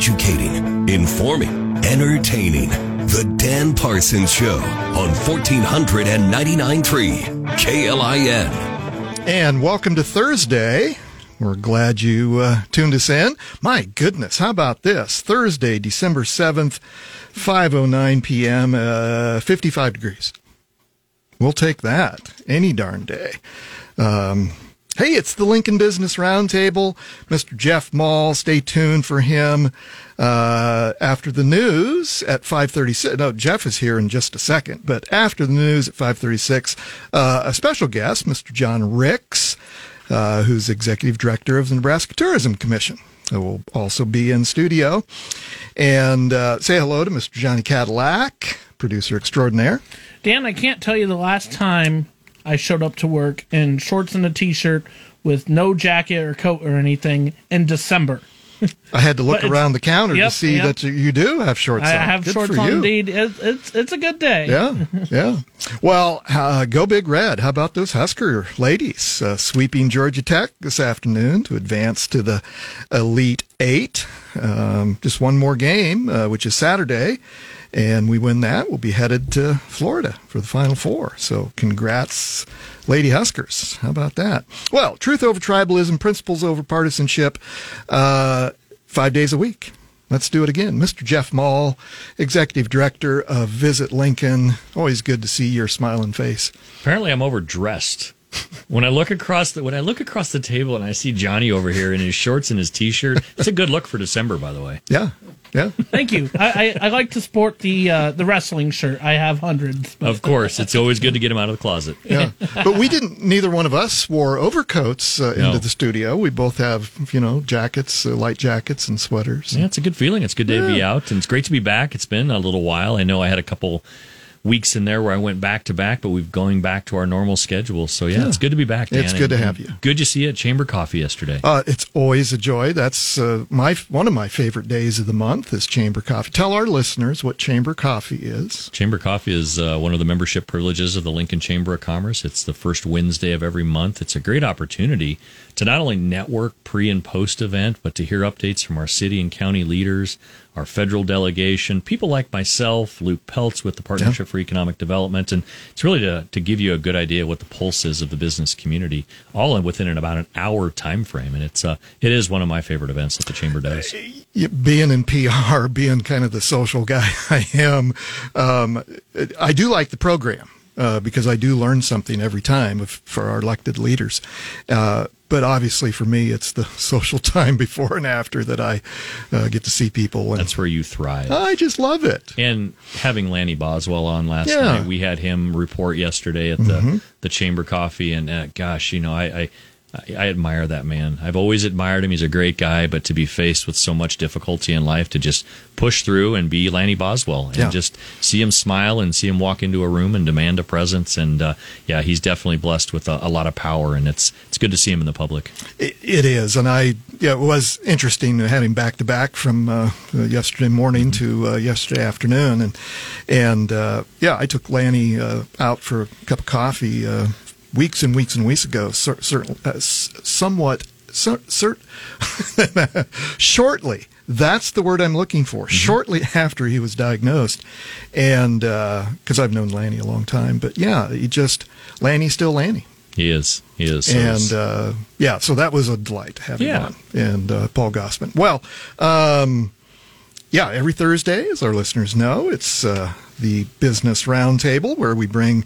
educating, informing, entertaining. The Dan Parsons Show on 1499.3 KLIN. And welcome to Thursday. We're glad you uh, tuned us in. My goodness, how about this? Thursday, December 7th, 5.09 p.m., uh, 55 degrees. We'll take that any darn day. Um, hey, it's the Lincoln Business Roundtable. Mr. Jeff Maul, stay tuned for him uh, after the news at 5.36. No, Jeff is here in just a second, but after the news at 5.36, uh, a special guest, Mr. John Ricks, uh, who's executive director of the Nebraska Tourism Commission. who will also be in studio. And uh, say hello to Mr. Johnny Cadillac, producer extraordinaire. Dan, I can't tell you the last time I showed up to work in shorts and a t-shirt with no jacket or coat or anything in December. I had to look around the counter to see yep. that you- you do have shorts I on. have Good shorts on you. indeed. It, it's it's a good day. Yeah, yeah. Well, uh, go Big Red. How about those Husker ladies uh, sweeping Georgia Tech this afternoon to advance to the Elite Eight? Um, just one more game, uh, which is Saturday, and we win that. We'll be headed to Florida for the Final Four. So, congrats, Lady Huskers. How about that? Well, truth over tribalism, principles over partisanship. Uh, five days a week. Let's do it again. Mr. Jeff Maul, Executive Director of Visit Lincoln. Always good to see your smiling face. Apparently, I'm overdressed. When I look across the when I look across the table and I see Johnny over here in his shorts and his t-shirt, it's a good look for December, by the way. Yeah, yeah. Thank you. I, I, I like to sport the uh, the wrestling shirt. I have hundreds. Of course, it's always good to get him out of the closet. yeah. But we didn't. Neither one of us wore overcoats uh, into No. the studio. We both have, you know, jackets, uh, light jackets, and sweaters. Yeah, it's a good feeling. It's a good day to be out, and it's great to be back. It's been a little while. I know I had a couple weeks in there where I went back to back, but we've going back to our normal schedule. So yeah, Yeah. it's good to be back. Dan. It's good to have you. Good to see you at Chamber Coffee yesterday. Uh, it's always a joy. That's uh, my one of my favorite days of the month is Chamber Coffee. Tell our listeners what Chamber Coffee is. Chamber Coffee is uh, one of the membership privileges of the Lincoln Chamber of Commerce. It's the first Wednesday of every month. It's a great opportunity to not only network pre and post event, but to hear updates from our city and county leaders, our federal delegation, people like myself, Luke Peltz with the Partnership for Economic Development. And it's really to, to give you a good idea what the pulse is of the business community, all in within an, about an hour time frame. And it's uh, it is one of my favorite events that the Chamber does. Being in PR, being kind of the social guy I am, um, I do like the program uh, because I do learn something every time of, for our elected leaders. Uh, but obviously, for me, it's the social time before and after that I uh, get to see people, and That's where you thrive. I just love it. And having Lanny Boswell on last Yeah. night, we had him report yesterday at the the Chamber Coffee, and uh, gosh, you know, I, I I admire that man. I've always admired him. He's a great guy, but to be faced with so much difficulty in life, to just push through and be Lanny Boswell, and Yeah. just see him smile and see him walk into a room and demand a presence, and uh, yeah, he's definitely blessed with a, a lot of power, and it's it's good to see him in the public. It, it is, and I yeah, it was interesting having back to back from uh, uh, yesterday morning to uh, yesterday afternoon, and and uh, yeah, I took Lanny uh, out for a cup of coffee uh, weeks and weeks and weeks ago. Cer- uh, s- somewhat, cer- shortly. That's the word I'm looking for. Shortly after he was diagnosed, and because I've known Lanny a long time, but yeah, he just Lanny's still Lanny He is, he is, So and uh, yeah, so that was a delight having Yeah. on. And uh, Paul Gausman. Well, um, yeah, every Thursday, as our listeners know, it's uh, the Business Roundtable where we bring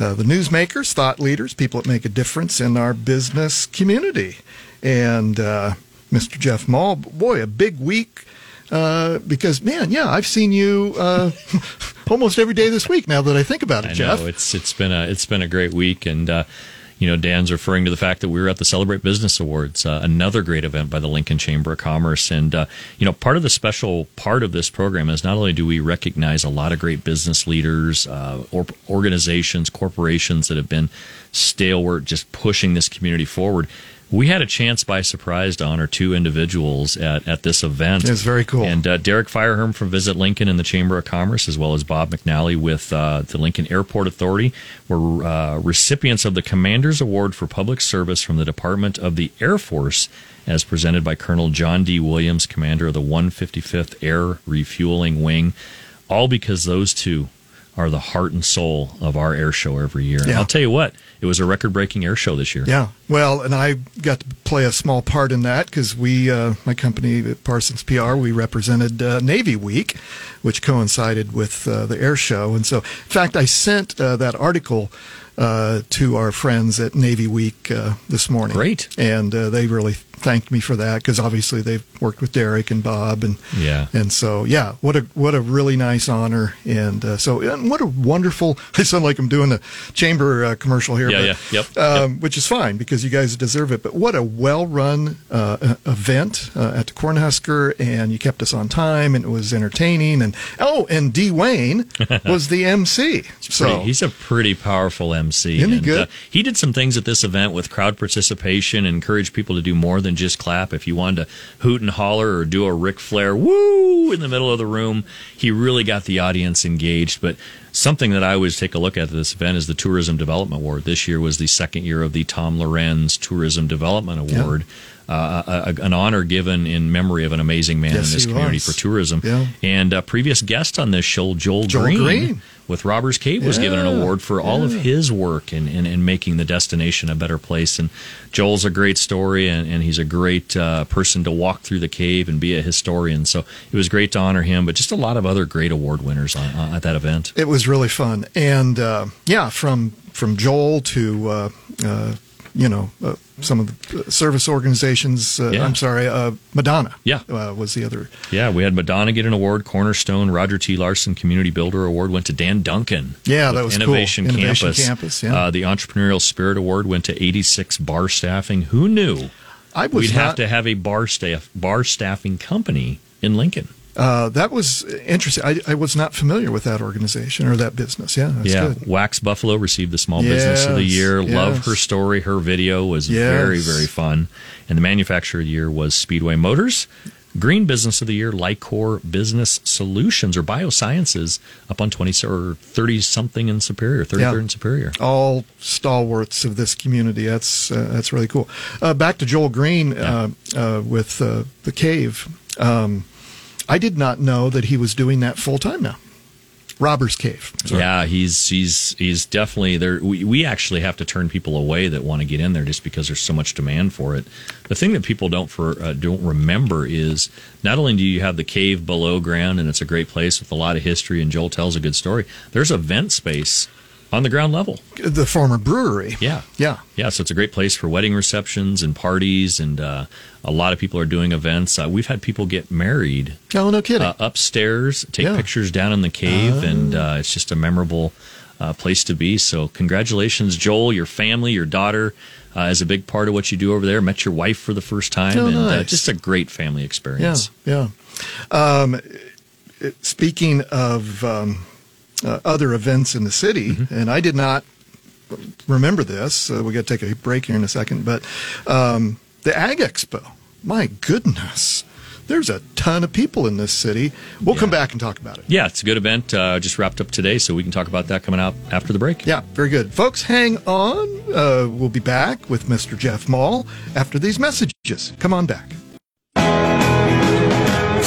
uh, the newsmakers, thought leaders, people that make a difference in our business community. And uh, Mr. Jeff Maul, boy, a big week. Uh, because man, yeah, I've seen you uh, almost every day this week. Now that I think about it, I Jeff. know it's it's been a it's been a great week, and uh, you know Dan's referring to the fact that we were at the Celebrate Business Awards, uh, another great event by the Lincoln Chamber of Commerce, and uh, you know part of the special part of this program is not only do we recognize a lot of great business leaders, uh, or organizations, corporations that have been stalwart, just pushing this community forward. We had a chance by surprise to honor two individuals at, at this event. It was very cool. And uh, Derek Fireherm from Visit Lincoln and the Chamber of Commerce, as well as Bob McNally with uh, the Lincoln Airport Authority, were uh, recipients of the Commander's Award for Public Service from the Department of the Air Force, as presented by Colonel John D. Williams, commander of the 155th Air Refueling Wing. All because those two are the heart and soul of our air show every year. And Yeah. I'll tell you what, it was a record breaking air show this year. Yeah, well, and I got to play a small part in that because we, uh, my company, Parsons PR, we represented uh, Navy Week, which coincided with uh, the air show. And so, in fact, I sent uh, that article uh, to our friends at Navy Week uh, this morning. Great. And uh, they really thanked me for that because obviously they've worked with Derek and Bob and Yeah. and so yeah what a what a really nice honor and uh, so and what a wonderful I sound like I'm doing a chamber uh, commercial here Yeah, but, yeah, yep, um, which is fine because you guys deserve it. But what a well-run uh, e- event uh, at the Cornhusker, and you kept us on time, and it was entertaining. And oh, and D. Wayne was the MC. so Pretty- he's a pretty powerful MC. Isn't he good? uh, he did some things at this event with crowd participation encouraged people to do more than just clap. If you wanted to hoot and holler or do a Ric Flair woo in the middle of the room, he really got the audience engaged. But something that I always take a look at at this event is the Tourism Development Award. This year was the second year of the Tom Lorenz Tourism Development Yeah. Uh, a, an honor given in memory of an amazing man Yes, in this community was. for tourism. Yeah. And a previous guest on this show, Joel, Joel Green, Green. with Robbers Cave was given an award for all of his work in, in, in making the destination a better place. And Joel's a great story, and, and he's a great uh, person to walk through the cave and be a historian. So it was great to honor him, but just a lot of other great award winners on, uh, at that event. it was really fun. And uh, yeah, from from Joel to uh, uh, you know uh, some of the service organizations. Uh, Yeah. I'm sorry, uh, Madonna. Yeah. uh, was the other. Yeah, we had Madonna get an award, Cornerstone, Roger T. Larson Community Builder Award went to Dan Duncan. Yeah, that was cool. Innovation Innovation Campus. Campus, yeah. uh, the Entrepreneurial Spirit Award went to 86 bar staffing. Who knew I was we'd not, have to have a bar staff bar staffing company in Lincoln? Uh, that was interesting. I, I was not familiar with that organization or that business. Yeah, that's yeah, good. Wax Buffalo received the Small Business of the Yes, Year. Love her story. Her video was Yes. very, very fun. And the Manufacturer of the Year was Speedway Motors. Green Business of the Year, LI-COR Business Solutions or Biosciences, up on 20 or 30 something in Superior, 33rd Yeah. in Superior. All stalwarts of this community. That's uh, that's really cool. Uh, back to Joel Green uh, uh, with uh, the cave. Um, I did not know that he was doing that full time now. Robbers Cave. Sorry. Yeah, he's he's he's definitely there. We, we actually have to turn people away that want to get in there just because there's so much demand for it. The thing that people don't for uh, don't remember is not only do you have the cave below ground and it's a great place with a lot of history and Joel tells a good story. There's a vent space on the ground level. The former brewery. Yeah, Yeah. yeah. So it's a great place for wedding receptions and parties, and uh, a lot of people are doing events. Uh, we've had people get married Oh, no kidding. uh, upstairs, take Yeah. pictures down in the cave, and uh, it's just a memorable uh, place to be. So, congratulations, Joel, your family, your daughter. Uh, is a big part of what you do over there. Met your wife for the first time, Oh, and uh, nice. just a great family experience. Yeah. Um, speaking of um, uh, other events in the city, Mm-hmm. and I did not remember this. Uh, we got to take a break here in a second, but um, the Ag Expo. My goodness, there's a ton of people in this city. We'll come back and talk about it. Yeah, it's a good event. Uh, just wrapped up today, so we can talk about that coming out after the break. Yeah, very good. Folks, hang on. Uh, we'll be back with Mr. Jeff Maul after these messages. Come on back.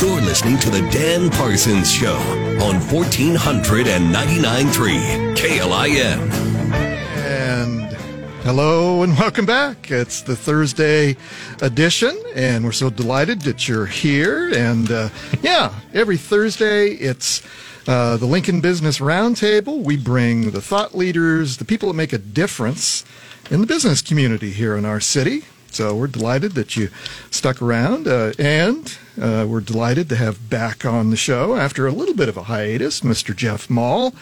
You're listening to the Dan Parsons Show on 1499.3 KLIN. And hello and welcome back. It's the Thursday edition, and we're so delighted that you're here. And uh, yeah, every Thursday it's uh, the Lincoln Business Roundtable. We bring the thought leaders, the people that make a difference in the business community here in our city. So we're delighted that you stuck around, uh, and uh, we're delighted to have back on the show after a little bit of a hiatus, Mr. Jeff Maul,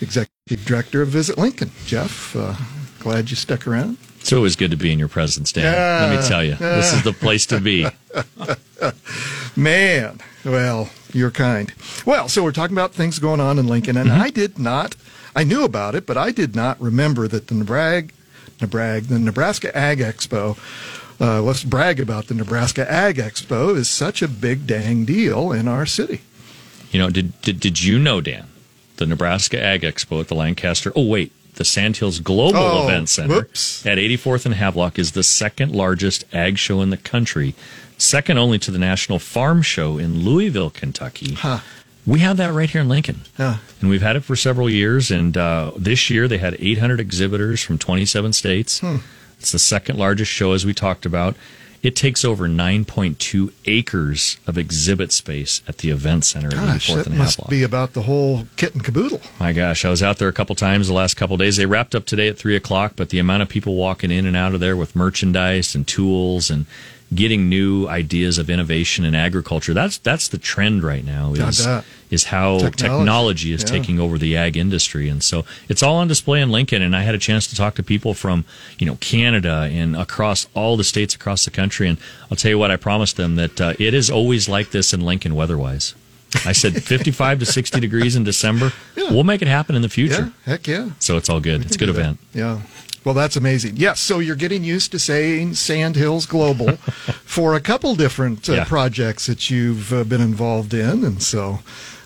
Executive Director of Visit Lincoln. Jeff, uh, glad you stuck around. It's always good to be in your presence, Dan. Let me tell you, this is the place to be. Man, well, you're kind. Well, so we're talking about things going on in Lincoln, and I did not, I knew about it, but I did not remember that the Nebraska, Nebraska, the Nebraska Ag Expo uh, let's brag about the Nebraska Ag Expo is such a big dang deal in our city. You know, did, did did you know, Dan, the Nebraska Ag Expo at the Lancaster? Oh, wait, the Sandhills Global Oh, Event Center whoops. at 84th and Havelock is the second largest ag show in the country, second only to the National Farm Show in Louisville, Kentucky. Huh. We have that right here in Lincoln. Yeah. And we've had it for several years. And uh, this year they had 800 exhibitors from 27 states. Hmm. It's the second largest show, as we talked about. It takes over 9.2 acres of exhibit space at the event center at Gosh, 84th that and must Havelock. be about the whole kit and caboodle. My gosh, I was out there a couple times the last couple days. They wrapped up today at three o'clock, but the amount of people walking in and out of there with merchandise and tools and getting new ideas of innovation in agriculture that's that's the trend right now is, is how Technology. technology, is Yeah. taking over the ag industry and so it's all on display in Lincoln and I had a chance to talk to people from you know Canada and across all the states across the country and I'll tell you what I promised them that uh, it is always like this in Lincoln weather-wise I said 55 to 60 degrees in December. Yeah. We'll make it happen in the Yeah, future. heck yeah. So it's all good. It's a good do that. event. Yeah. Well, that's amazing. Yes, so you're getting used to saying Sandhills Global for a couple different uh, Yeah. projects that you've uh, been involved in, and so,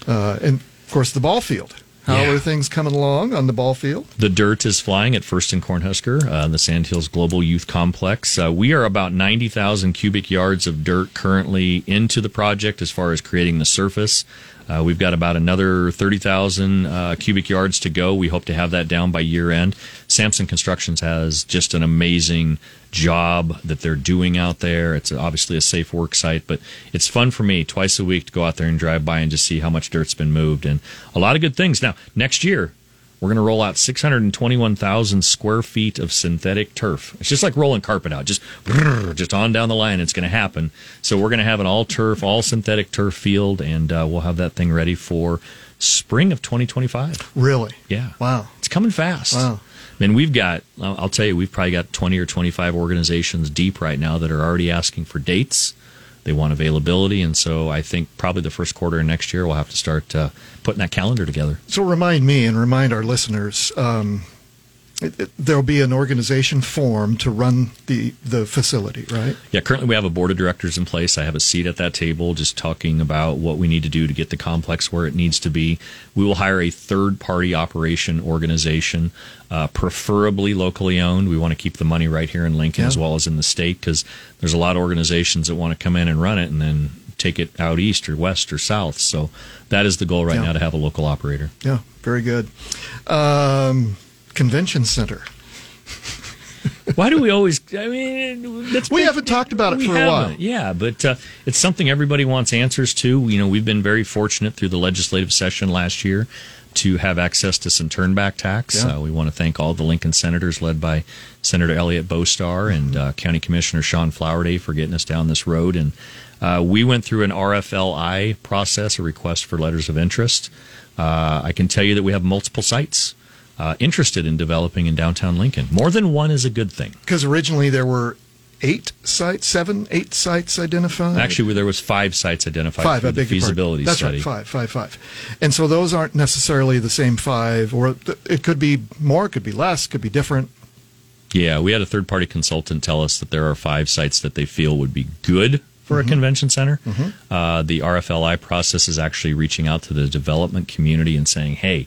uh, and of course the ball field. How Yeah. are things coming along on the ball field? The dirt is flying at First and Cornhusker, uh, the Sandhills Global Youth Complex. Uh, we are about 90,000 cubic yards of dirt currently into the project as far as creating the surface. Uh, we've got about another 30,000 uh, cubic yards to go. We hope to have that down by year end. Sampson Constructions has just an amazing job that they're doing out there. It's obviously a safe work site, but it's fun for me twice a week to go out there and drive by and just see how much dirt's been moved and a lot of good things. Now, next year, we're going to roll out 621,000 square feet of synthetic turf. It's just like rolling carpet out, just just on down the line. It's going to happen. So we're going to have an all turf, all synthetic turf field, and uh, we'll have that thing ready for spring of 2025. Really? Yeah, Wow. it's coming fast. Wow. Mean, we've got, I'll I'll tell you, we've probably got 20 or 25 organizations deep right now that are already asking for dates. They want availability. And so I think probably the first quarter of next year, we'll have to start uh, putting that calendar together. So remind me and remind our listeners. Um, it, it, there'll be an organization formed to run the the facility, right? Yeah, currently we have a board of directors in place. I have a seat at that table just talking about what we need to do to get the complex where it needs to be. We will hire a third party operation organization, uh, preferably locally owned. We want to keep the money right here in Lincoln Yeah. as well as in the state because there's a lot of organizations that want to come in and run it and then take it out east or west or south. So that is the goal right Yeah. now to have a local operator. Yeah, very good. Um, convention center. Why do we always? I mean, that's We haven't talked about it for a haven't. while. Yeah, but uh, it's something everybody wants answers to. You know, we've been very fortunate through the legislative session last year to have access to some turnback tax. Yeah. Uh, we want to thank all the Lincoln senators, led by Senator Eliot Bostar and uh, County Commissioner Sean Flowerday, for getting us down this road. And uh, we went through an RFLI process, a request for letters of interest. Uh, I can tell you that we have multiple sites. Uh, interested in developing in downtown Lincoln. More than one is a good thing. Because originally there were eight sites, seven, eight sites identified. Actually, there was five sites identified five. I the beg feasibility That's study. right, five, five, five. And so those aren't necessarily the same five, or th- it could be more, it could be less, could be different. Yeah, we had a third party consultant tell us that there are five sites that they feel would be good for Mm-hmm. a convention center. Uh, the RFLI process is actually reaching out to the development community and saying, hey,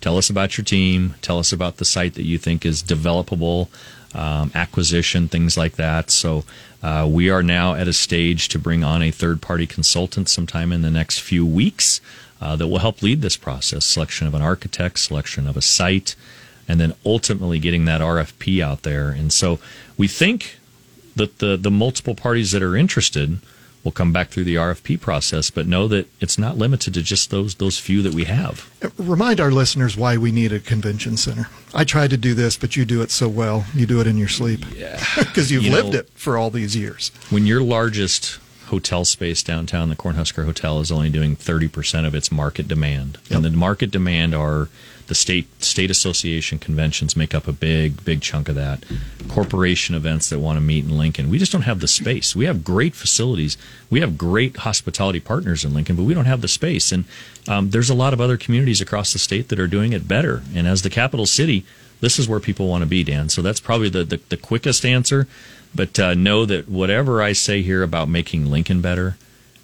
tell us about your team, tell us about the site that you think is developable, um, acquisition, things like that. So uh, we are now at a stage to bring on a third party consultant sometime in the next few weeks uh, that will help lead this process selection of an architect, selection of a site, and then ultimately getting that RFP out there. And so we think that the, the multiple parties that are interested will come back through the RFP process, but know that it's not limited to just those those few that we have. Remind our listeners why we need a convention center. I tried to do this, but you do it so well. You do it in your sleep. Yeah. Because you've You lived know- it for all these years. When your largest hotel space downtown, the Cornhusker Hotel, is only doing 30% of its market demand. And the market demand are the state state association conventions make up a big, big chunk of that. Corporation events that want to meet in Lincoln. We just don't have the space. We have great facilities. We have great hospitality partners in Lincoln, but we don't have the space. And um, there's a lot of other communities across the state that are doing it better. And as the capital city, this is where people want to be, Dan. So that's probably the, the, the quickest answer. But uh, know that whatever I say here about making Lincoln better,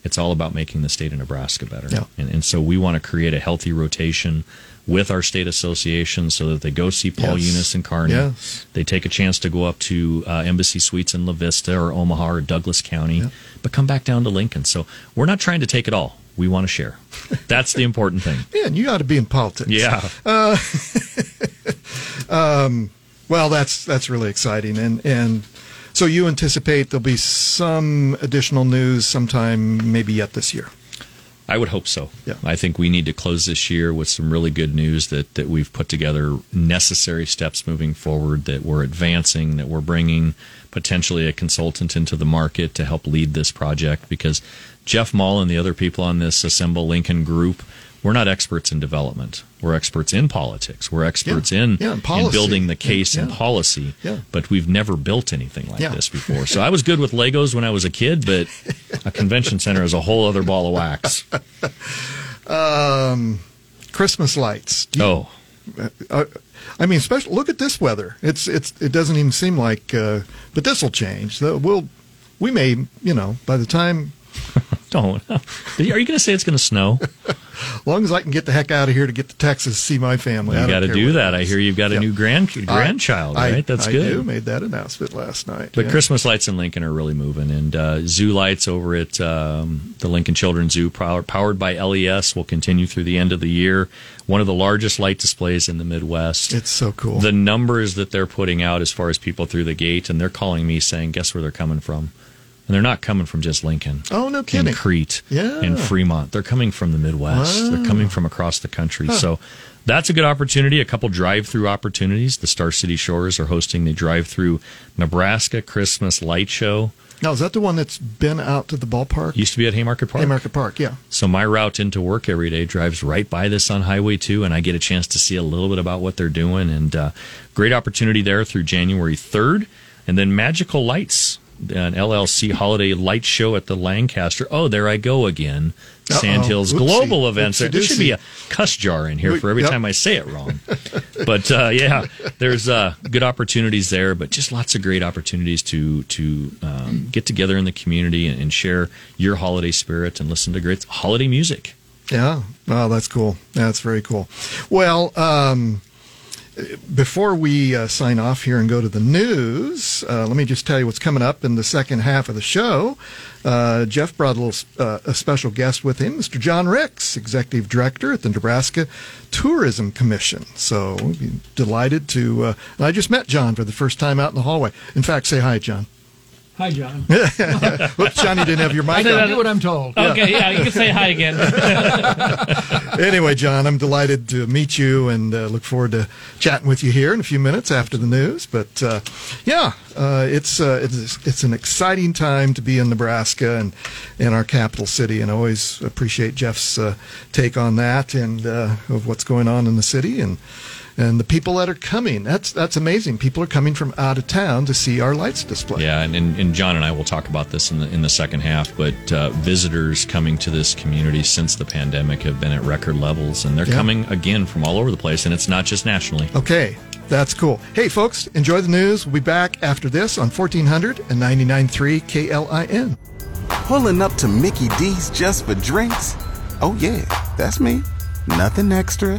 it's all about making the state of Nebraska better. Yeah. And, and so we want to create a healthy rotation with our state association so that they go see Paul Yes. Eunice and Kearney. Yes. They take a chance to go up to uh, Embassy Suites in La Vista or Omaha or Douglas County, but come back down to Lincoln. So we're not trying to take it all. We want to share. That's the important thing. Yeah, and you ought to be in politics. Yeah. Well, that's that's really exciting, and and so you anticipate there'll be some additional news sometime, maybe yet this year. I would hope so. Yeah. I think we need to close this year with some really good news that, that we've put together necessary steps moving forward, that we're advancing, that we're bringing potentially a consultant into the market to help lead this project because Jeff Maul and the other people on this Assemble Lincoln group, we're not experts in development. We're experts in politics. We're experts Yeah. in, Yeah, in in building the case and Yeah. policy, Yeah. but we've never built anything like this before. So I was good with Legos when I was a kid, but a convention center is a whole other ball of wax. Um, Christmas lights. You- Oh, uh, I mean, especially look at this weather. It's it's it doesn't even seem like, uh, but this will change. We'll we may you know by the time don't. Are you going to say it's going to snow? as long as I can get the heck out of here to get to Texas to see my family. You got to do that. I hear you've got a new grand grandchild, I- right? That's I good. do. Made that announcement last night. But yeah. Christmas lights in Lincoln are really moving, and uh, zoo lights over at um, the Lincoln Children's Zoo, power, powered by LES, will continue through the end of the year. One of the largest light displays in the Midwest. it's so cool. the numbers that they're putting out as far as people through the gate, and they're calling me saying, "Guess where they're coming from?" And they're not coming from just Lincoln. Oh, no kidding. And Crete. Yeah. And Fremont. They're coming from the Midwest. Wow. They're coming from across the country. So that's a good opportunity. A couple drive-through opportunities. The Star City Shores are hosting the drive-through Nebraska Christmas Light Show. now is that the one that's been out to the ballpark? Used to be at Haymarket Park. Haymarket Park. Yeah. So my route into work every day drives right by this on Highway 2, and I get a chance to see a little bit about what they're doing. And uh, great opportunity there through January 3rd. And then Magical Lights, an LLC holiday light show at the Lancaster. Oh, there I go again. Uh-oh. Sandhills Oopsie. Global Events. Oopsie There should be a cuss jar in here for every yep. time I say it wrong. but uh, yeah, there's uh, good opportunities there, but just lots of great opportunities to to um, get together in the community and, and share your holiday spirit and listen to great holiday music. Yeah. Oh, that's cool. That's very cool. Well, um, before we uh, sign off here and go to the news, uh, let me just tell you what's coming up in the second half of the show. Uh, Jeff brought a, little, uh, a special guest with him, Mr. John Ricks, Executive Director at the Nebraska Tourism Commission. So be delighted to. Uh, I just met John for the first time out in the hallway. In fact, say hi, John. Hi, John. Whoops, Johnny didn't have your mic did on. that- what I'm told. Okay, yeah, you can say hi again. anyway, John, I'm delighted to meet you and uh, look forward to chatting with you here in a few minutes after the news. But uh, yeah, uh, it's uh, it's it's an exciting time to be in Nebraska and in our capital city, and I always appreciate Jeff's uh, take on that and uh, of what's going on in the city and. And the people that are coming, that's that's amazing. People are coming from out of town to see our lights display. Yeah, and, and, and John and I will talk about this in the in the second half. But uh, visitors coming to this community since the pandemic have been at record levels, and they're Yeah. coming again from all over the place, and it's not just nationally. Okay, that's cool. Hey, folks, enjoy the news. We'll be back after this on 1400 and 99.3 KLIN. Pulling up to Mickey D's just for drinks? Oh, yeah, that's me. Nothing extra,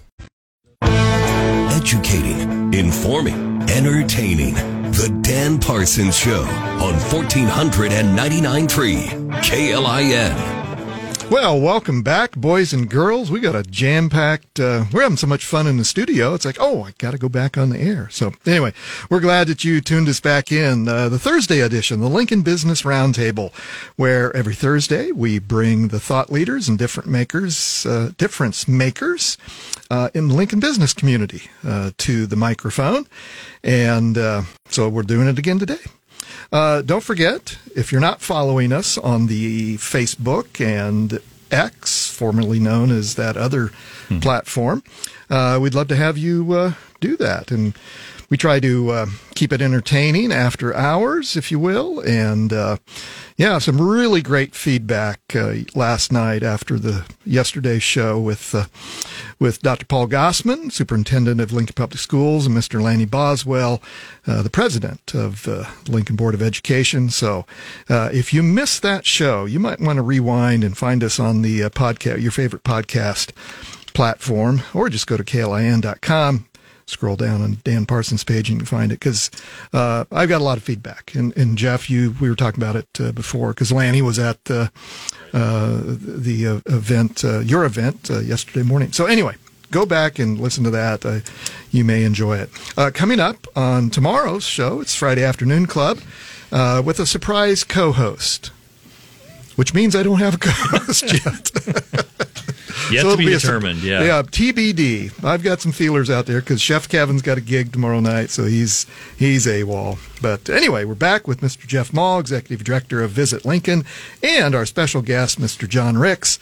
Educating, informing, entertaining. The Dan Parsons Show on 1499.3 KLIN. Well, welcome back, boys and girls. We got a jam packed, uh, we're having so much fun in the studio. It's like, oh, I got to go back on the air. So, anyway, we're glad that you tuned us back in. Uh, the Thursday edition, the Lincoln Business Roundtable, where every Thursday we bring the thought leaders and different makers, uh, difference makers uh, in the Lincoln business community uh, to the microphone. And uh, so we're doing it again today. Uh, don't forget, if you're not following us on the Facebook and X, formerly known as that other Hmm. platform, uh, we'd love to have you uh, do that. And we try to uh, keep it entertaining after hours, if you will. And uh, yeah, some really great feedback uh, last night after the yesterday's show with uh, with Dr. Paul Gausman, superintendent of Lincoln Public Schools, and Mr. Lanny Boswell, uh, the president of uh, Lincoln Board of Education. So, if you missed that show, you might want to rewind and find us on the podcast, your favorite podcast platform, or just go to klin.com scroll down on Dan Parsons' page and you can find it because uh, I've got a lot of feedback. And, and Jeff, you we were talking about it uh, before because Lanny was at uh, uh, the uh, event, uh, your event, uh, yesterday morning. So anyway. Go back and listen to that. Uh, you may enjoy it. Uh, coming up on tomorrow's show, it's Friday Afternoon Club uh, with a surprise co host, which means I don't have a co host yet. Yet So to be a determined. yeah. Yeah, TBD. I've got some feelers out there because Chef Kevin's got a gig tomorrow night, so he's he's AWOL. But anyway, we're back with Mr. Jeff Maul, Executive Director of Visit Lincoln, and our special guest, Mr. John Ricks,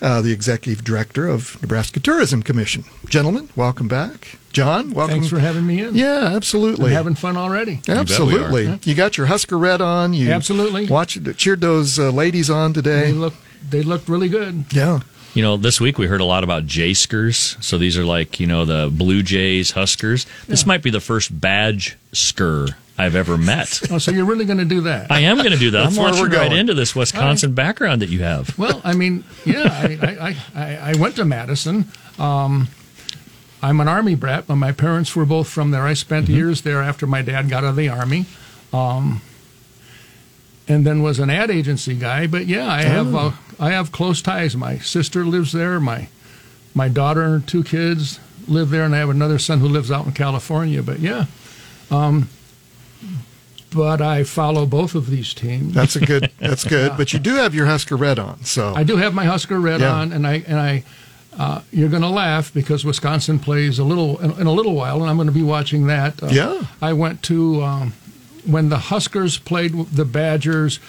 uh, the Executive Director of Nebraska Tourism Commission. Gentlemen, welcome back. John, welcome. Thanks for having me in. Yeah, absolutely. I'm having fun already. Absolutely. You got your Husker red on. You Absolutely. Watched, cheered those uh, ladies on today. They today. look they looked really good. Yeah. You know, this week we heard a lot about Jayskers. So these are like, you know, the Blue Jays, Huskers. This might be the first badge sker I've ever met. Oh, so you're really going to do that? I am going to do that. That's I'm where we're launching right into this Wisconsin background that you have. well, I mean, yeah, I, I, I, I went to Madison. Um, I'm an Army brat, but my parents were both from there. I spent years there after my dad got out of the Army. Um, and then was an ad agency guy, but yeah, I have uh, I have close ties. My sister lives there. My my daughter and two kids live there, and I have another son who lives out in California. But yeah, um, but I follow both of these teams. That's a good. That's good. But you do have your Husker red on, so I do have my Husker red Yeah. on, and I and I. Uh, you're going to laugh because Wisconsin plays a little in, in a little while, and I'm going to be watching that. Uh, Yeah. I went to um, when the Huskers played the Badgers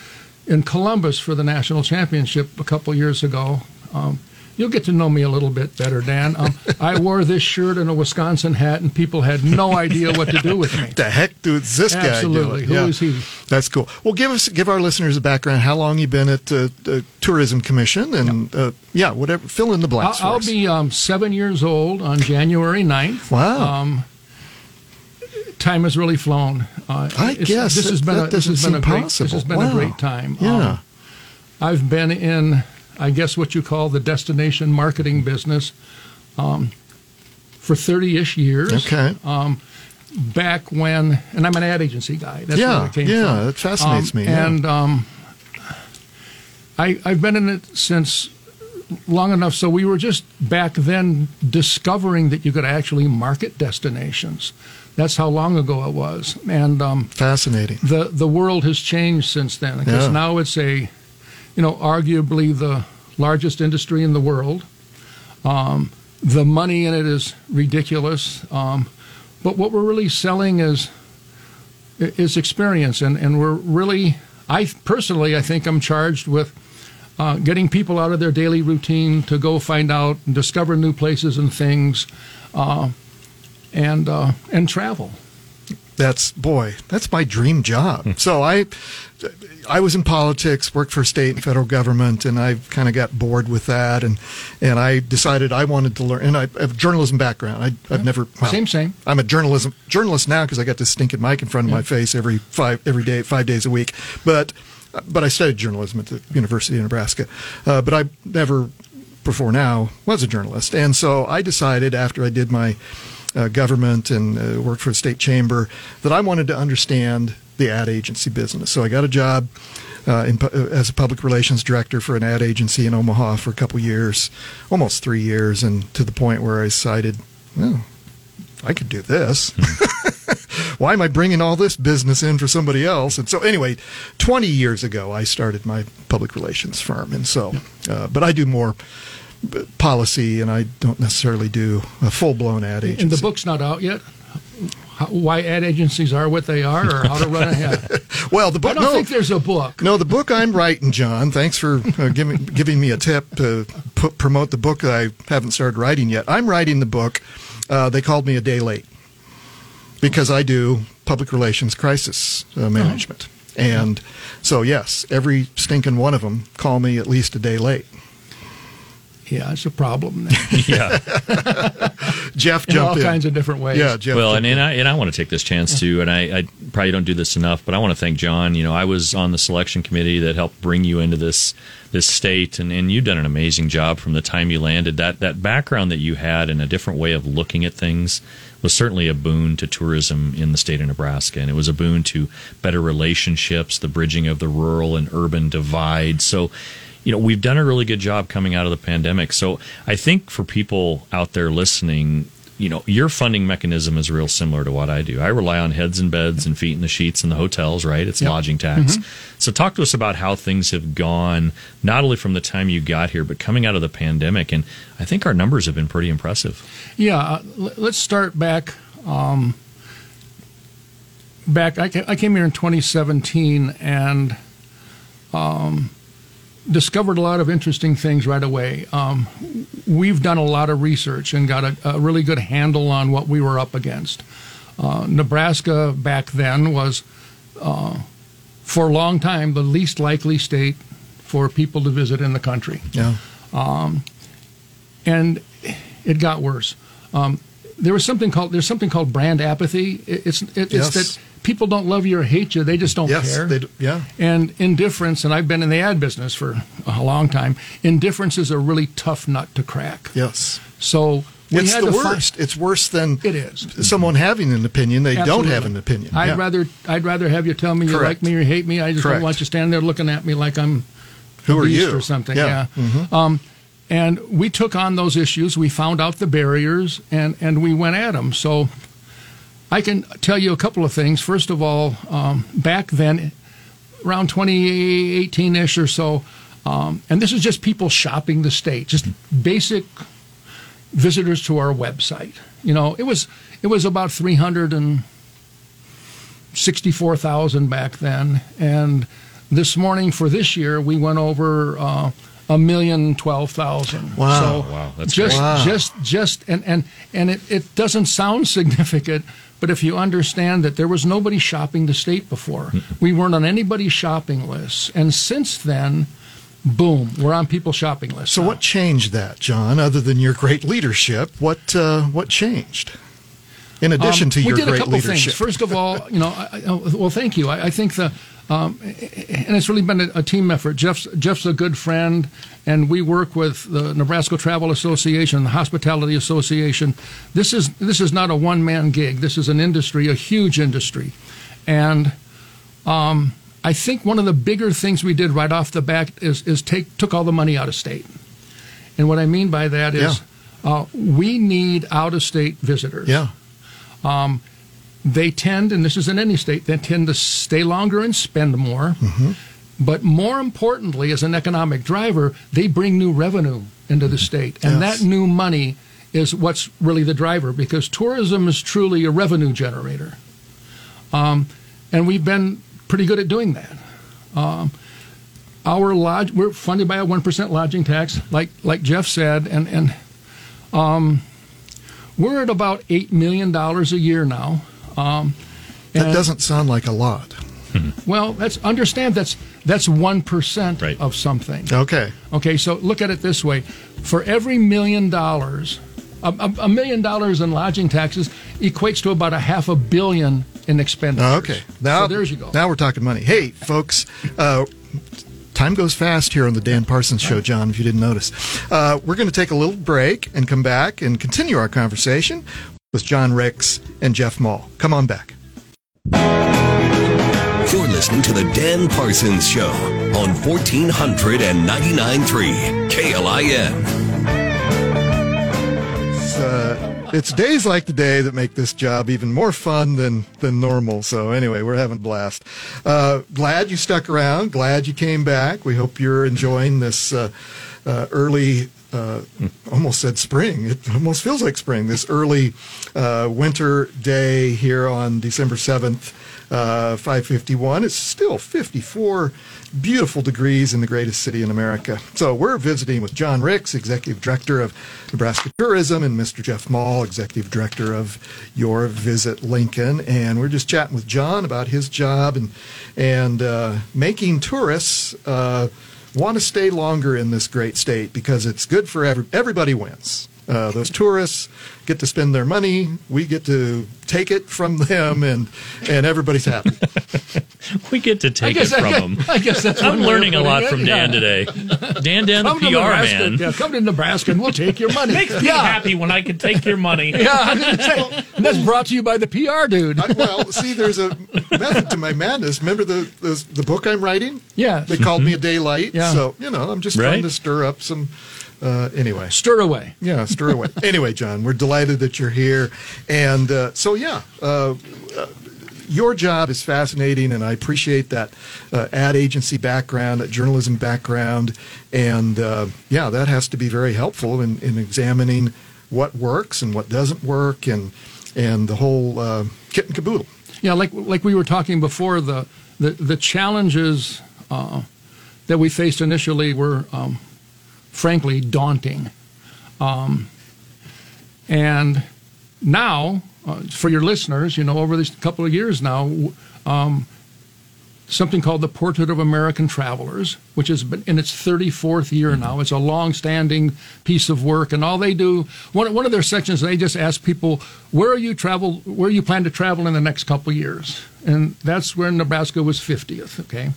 in Columbus for the national championship a couple years ago. Um, you'll get to know me a little bit better, Dan. Um, I wore this shirt and a Wisconsin hat, and people had no idea what to do with me. What the heck does this guy do? Absolutely. Who is he? That's cool. Well, give us give our listeners a background. How long you been at uh, the Tourism Commission, and uh, yeah, whatever. Fill in the I'll, blanks. I'll us. be um, seven years old on January 9th. Wow. Um, time has really flown. Uh, I guess this has been a, this has been a great this has been Wow. a great time. Yeah. Um, I've been in, I guess, what you call the destination marketing business um, for thirty-ish years. Okay. Um, back when, and I'm an ad agency guy. That's Yeah, where it came yeah, from. it fascinates me, yeah. And um, I, I've been in it since long enough. So we were just back then discovering that you could actually market destinations. That's how long ago it was. And um, Fascinating. the the world has changed since then because Yeah. now it's a, you know, arguably the largest industry in the world. Um, the money in it is ridiculous. Um, but what we're really selling is is experience, and and we're really, I personally, I think I'm charged with. Uh, getting people out of their daily routine to go find out and discover new places and things, uh, and uh, and travel. That's boy, that's my dream job. Hmm. so I, I was in politics, worked for state and federal government, and I kind of got bored with that, and and I decided I wanted to learn. And I have a journalism background. I, I've never well, Same, same. I'm a journalism journalist now because I got this stinking mic in front of my face every five every day, five days a week. But but I studied journalism at the University of Nebraska. Uh, but I never before now was a journalist, and so I decided after I did my uh, government and uh, worked for a state chamber that I wanted to understand the ad agency business. So I got a job uh, in, uh, as a public relations director for an ad agency in Omaha for a couple years, almost three years, and to the point where I decided, well, I could do this. Why am I bringing all this business in for somebody else? And so, anyway, 20 years ago, I started my public relations firm. And so, uh, but I do more policy and I don't necessarily do a full blown ad agency. And the book's not out yet. How, why ad agencies are what they are, or how to run a Well, the book. I don't no. think there's a book. No, the book I'm writing, John. Thanks for uh, giving giving me a tip to put, promote the book that I haven't started writing yet. I'm writing the book. Uh, they called me a day late because I do public relations crisis uh, management, and so yes, every stinking one of them call me at least a day late. Yeah, it's a problem Yeah. Jeff, in all in. kinds of different ways. yeah, Jeff. well, and, and I and I want to take this chance to, and I, I probably don't do this enough, but I want to thank John. You know, I was on the selection committee that helped bring you into this this state, and, and you've done an amazing job from the time you landed. That that background that you had and a different way of looking at things was certainly a boon to tourism in the state of Nebraska, and it was a boon to better relationships, the bridging of the rural and urban divide. So you know, we've done a really good job coming out of the pandemic. So I think for people out there listening, you know, your funding mechanism is real similar to what I do. I rely on heads and beds and feet in the sheets in the hotels, right? It's lodging tax. So talk to us about how things have gone, not only from the time you got here, but coming out of the pandemic. And I think our numbers have been pretty impressive. Yeah, uh, l- let's start back. Um, back, I came here in 2017 and um, discovered a lot of interesting things right away. Um, we've done a lot of research and got a, a really good handle on what we were up against. Uh, Nebraska back then was, uh, for a long time, the least likely state for people to visit in the country yeah. and it got worse. Um, there was something called there's something called brand apathy. It, it's it, Yes. it's that people don't love you or hate you; they just don't Yes, care. they do- yeah. And indifference, and I've been in the ad business for a long time. Indifference is a really tough nut to crack. Yes. So we it's had the worst. it's worse than It is. someone having an opinion. They don't have an opinion. I'd Yeah. rather I'd rather have you tell me you like me or hate me. I just Correct. don't want you standing there looking at me like I'm Who are you? or something. Yeah. Yeah. Um, and we took on those issues. We found out the barriers, and and we went at them. So I can tell you a couple of things. First of all, um, back then, around 2018 ish or so, um, and this is just people shopping the state, just basic visitors to our website. You know, it was it was about 300 and 64,000 back then. And this morning for this year, we went over uh, a million twelve thousand. Wow. So Wow, that's just, great. Wow. just, just, and and and it, it doesn't sound significant, but if you understand that there was nobody shopping the state before, we weren't on anybody's shopping list, and since then, boom, we're on people's shopping lists. So now. what changed that, John? Other than your great leadership, what uh, what changed? In addition Um, to your we did great a couple leadership, things. First of all, you know, I, I, well, thank you. I, I think the, um, and it's really been a, a team effort. Jeff's Jeff's a good friend, and we work with the Nebraska Travel Association, the Hospitality Association. This is this is not a one man gig. This is an industry, a huge industry, and. Um, I think one of the bigger things we did right off the bat is, is take took all the money out of state, and what I mean by that is uh, we need out of state visitors yeah, they tend, and this is in any state, they tend to stay longer and spend more. But more importantly, as an economic driver, they bring new revenue into the state. And Yes. that new money is what's really the driver because tourism is truly a revenue generator. Um, and we've been pretty good at doing that. Um, our lodge, we're funded by a 1% lodging tax, like, like Jeff said, and, and um, we're at about $8 million a year now. Um, that doesn't sound like a lot. well, that's understand that's that's one percent Right. of something. Okay, Okay, so look at it this way: for every million dollars, a, a, a million dollars in lodging taxes equates to about a half a billion in expenditures. okay. Now so there's you go. Now we're talking money. Hey, folks. Uh, Time goes fast here on the Dan Parsons Show, John, if you didn't notice. Uh, we're going to take a little break and come back and continue our conversation with John Ricks and Jeff Maul. Come on back. You're listening to The Dan Parsons Show on 1499.3 KLIN. It's, uh, it's days like today that make this job even more fun than, than normal. So anyway, we're having a blast. Uh, glad you stuck around. Glad you came back. We hope you're enjoying this uh, uh, early. Uh, almost said spring. It almost feels like spring. This early uh, winter day here on December seventh, uh, five fifty one. It's still fifty four beautiful degrees in the greatest city in America. So we're visiting with John Ricks, Executive Director of Nebraska Tourism, and Mr. Jeff Maul, Executive Director of Your Visit Lincoln. And we're just chatting with John about his job and and uh, making tourists uh, want to stay longer in this great state because it's good for every, everybody wins. Uh, those tourists get to spend their money. We get to take it from them, and and everybody's happy. We get to take it guess I from guess- them. I guess that's I'm one way of learning a lot it, from yeah. Dan today. Dan, Dan, the Come to PR Nebraska, man. Yeah, come to Nebraska and we'll take your money. Makes me yeah. happy when I can take your money. Yeah, I was gonna say, and that's brought to you by the PR dude. I, well, see, there's a method to my madness. Remember the the, the book I'm writing? Yeah. They called me a daylight. Yeah. So you know, I'm just trying to stir up some. Uh, anyway, Stir away. yeah, stir away. anyway, John, we're delighted that you're here, and uh, so yeah. Uh, uh, your job is fascinating, and I appreciate that uh, ad agency background, that journalism background, and uh, yeah, that has to be very helpful in, in examining what works and what doesn't work, and and the whole uh, kit and caboodle. Yeah, like like we were talking before, the the, the challenges uh, that we faced initially were, um, frankly, daunting. Um, and now, uh, for your listeners, you know, over these couple of years now, um, something called the Portrait of American Travelers, which been in its 34th year now. It's a long-standing piece of work, and all they do one one of their sections they just ask people where are you travel where you plan to travel in the next couple of years, and that's where Nebraska was 50th. Okay,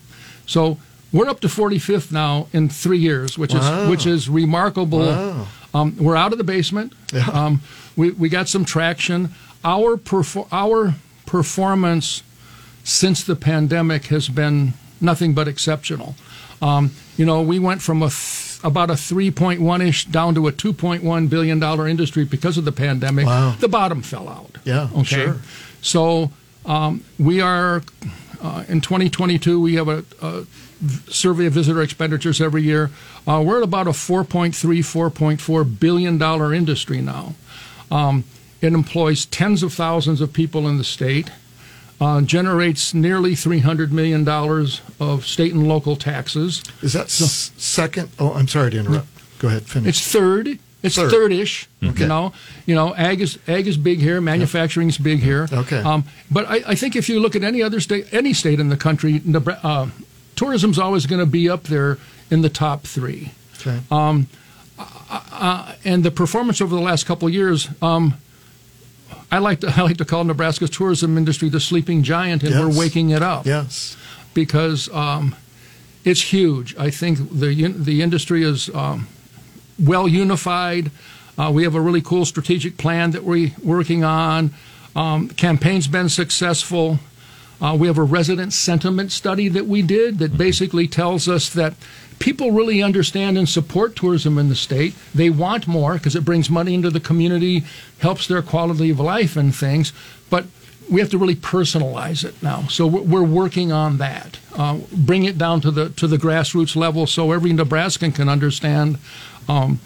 so we're up to 45th now in three years, which Wow. is which is remarkable. Wow. Um, we're out of the basement. Yeah. Um, we we got some traction. Our perfor- our performance since the pandemic has been nothing but exceptional. Um, you know, we went from a th- about a 3.1 ish down to a 2.1 billion dollar industry because of the pandemic. Wow. The bottom fell out. Yeah, Okay. sure. So um, we are uh, in 2022. We have a, a survey of visitor expenditures every year. Uh, we're at about a 4.3, 4.4 billion dollar industry now. Um, it employs tens of thousands of people in the state. Uh, generates nearly $300 million of state and local taxes. Is that s- second? Oh, I'm sorry to interrupt. Go ahead, finish. It's third. It's Third. third-ish. Okay. You know, you know, ag is ag is big here. Manufacturing is big here. Okay. Um, but I, I think if you look at any other state, any state in the country, uh, tourism's always going to be up there in the top three. okay. And the performance over the last couple of years, um, I like to I like to call Nebraska's tourism industry the sleeping giant, and Yes. we're waking it up. yes. because um, it's huge. I think the the industry is um, well unified. Uh, we have a really cool strategic plan that we're working on. Um, campaign's been successful. Uh, we have a resident sentiment study that we did that basically tells us that people really understand and support tourism in the state. They want more because it brings money into the community, helps their quality of life and things. But we have to really personalize it now. So we're working on that. Uh, bring it down to the to the grassroots level so every Nebraskan can understand um,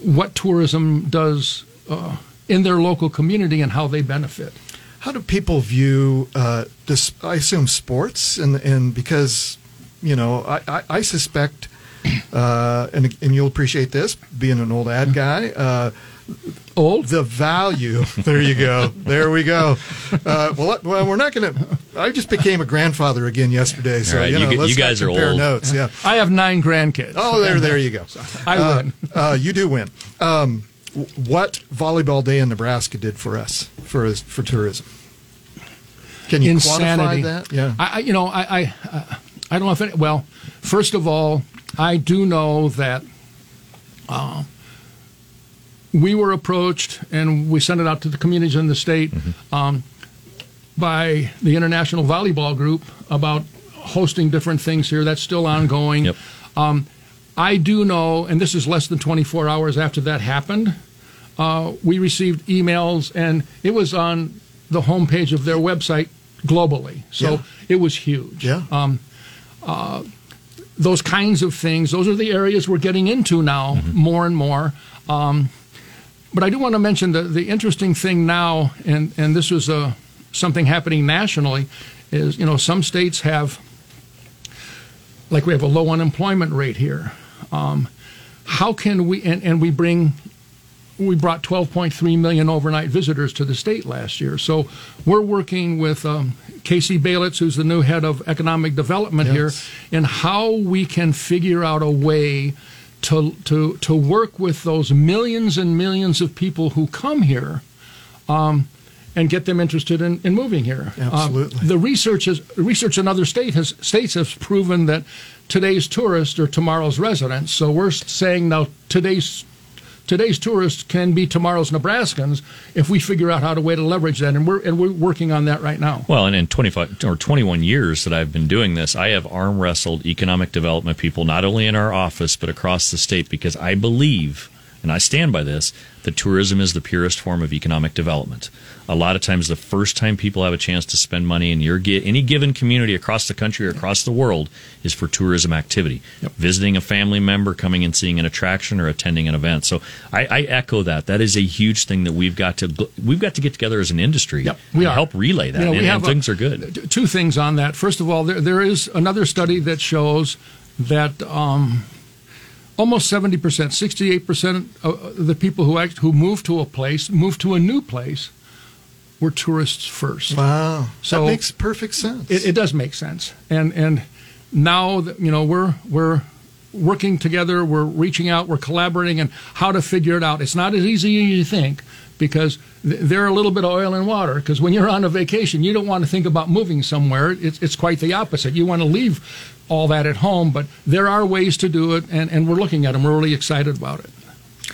what tourism does uh, in their local community and how they benefit. How do people view uh, this? I assume sports, and and because you know, I I, I suspect, uh, and and you'll appreciate this, being an old ad guy. Old? the value. There you go. There we go. Uh, well, well, we're not going to. I just became a grandfather again yesterday, so All right, you you know, g- let's you not guys are compare old. Notes, yeah. I have nine grandkids. Oh, there, there you go. I Uh, win. uh, you do win. Um, what volleyball day in Nebraska did for us for for tourism? Can you Insanity. quantify that? Yeah. I, I you know, I, I, uh, I don't know if it, well, first of all, I do know that uh, we were approached and we sent it out to the communities in the state um, by the International Volleyball Group about hosting different things here. That's still ongoing. Yep. Um, I do know, and this is less than 24 hours after that happened. Uh, we received emails, and it was on the homepage of their website globally. So Yeah. it was huge. Yeah. Um, uh, those kinds of things, those are the areas we're getting into now more and more. Um, but I do want to mention the, the interesting thing now, and, and this was uh, something happening nationally, is, you know, some states have, like we have a low unemployment rate here. Um, how can we, and, and we bring we brought 12.3 million overnight visitors to the state last year. So we're working with um, K.C. Belitz, who's the new head of economic development Yes. here, in how we can figure out a way to to to work with those millions and millions of people who come here. Um, and get them interested in, in moving here. Uh, Absolutely. the research is research in other state has, states has proven that today's tourists are tomorrow's residents. So we're saying now today's today's tourists can be tomorrow's Nebraskans if we figure out how to way to leverage that, and we're and we're working on that right now. Well, and in 25 or 21 years that I've been doing this, I have arm wrestled economic development people not only in our office but across the state because I believe, and I stand by this, that tourism is the purest form of economic development. A lot of times, the first time people have a chance to spend money in your any given community across the country or across the world is for tourism activity, visiting a family member, coming and seeing an attraction, or attending an event. So I, I echo that. That is a huge thing that we've got to we've got to get together as an industry Yep, we help relay that. You know, and, and a- things are good. Two things on that. First of all, there, there is another study that shows that um, almost seventy percent, sixty-eight percent of the people who act, who move to a place, move to a new place, were tourists first. Wow. So- that makes perfect sense. It, it does make sense, and and now that you know we're we're working together, we're reaching out, we're collaborating, and how to figure it out. It's not as easy as you think because th- they're a little bit of oil and water. Because when you're on a vacation, you don't want to think about moving somewhere. It's it's quite the opposite. You want to leave all that at home, but there are ways to do it, and, and we're looking at them. We're really excited about it.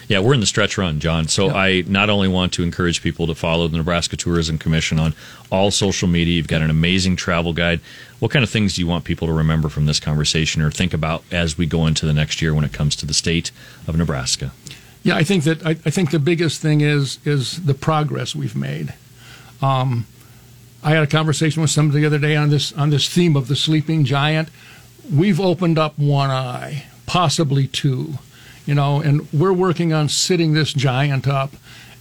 Yeah, we're in the stretch run, John. So I not only want to encourage people to follow the Nebraska Tourism Commission on all social media. You've got an amazing travel guide. What kind of things do you want people to remember from this conversation or think about as we go into the next year when it comes to the state of Nebraska? Yeah, I think that I, I think the biggest thing is is the progress we've made. Um, I had a conversation with somebody the other day on this on this theme of the sleeping giant. We've opened up one eye, possibly two, you know, and we're working on sitting this giant up.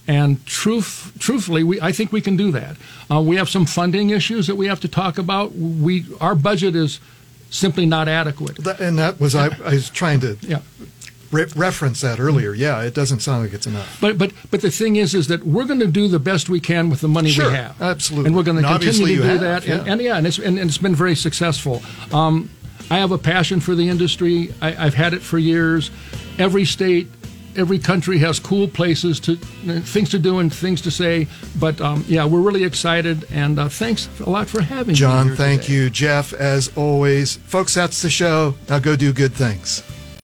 And truth, truthfully, we, I think we can do that. Uh, we have some funding issues that we have to talk about. We our budget is simply not adequate. That- and that was I, I was trying to Yeah. re- reference that earlier. Yeah, it doesn't sound like it's enough. But but but the thing is, is that we're going to do the best we can with the money Sure, we have. absolutely. and we're going to continue to do have, that. And, yeah. and yeah, and it's and, and it's been very successful. Um, I have a passion for the industry. I, I've had it for years. Every state, every country has cool places to things to do and things to say. But um, yeah, we're really excited, and uh, thanks a lot for having me. John, thank today. you. Jeff, as always. Folks, that's the show. Now go do good things.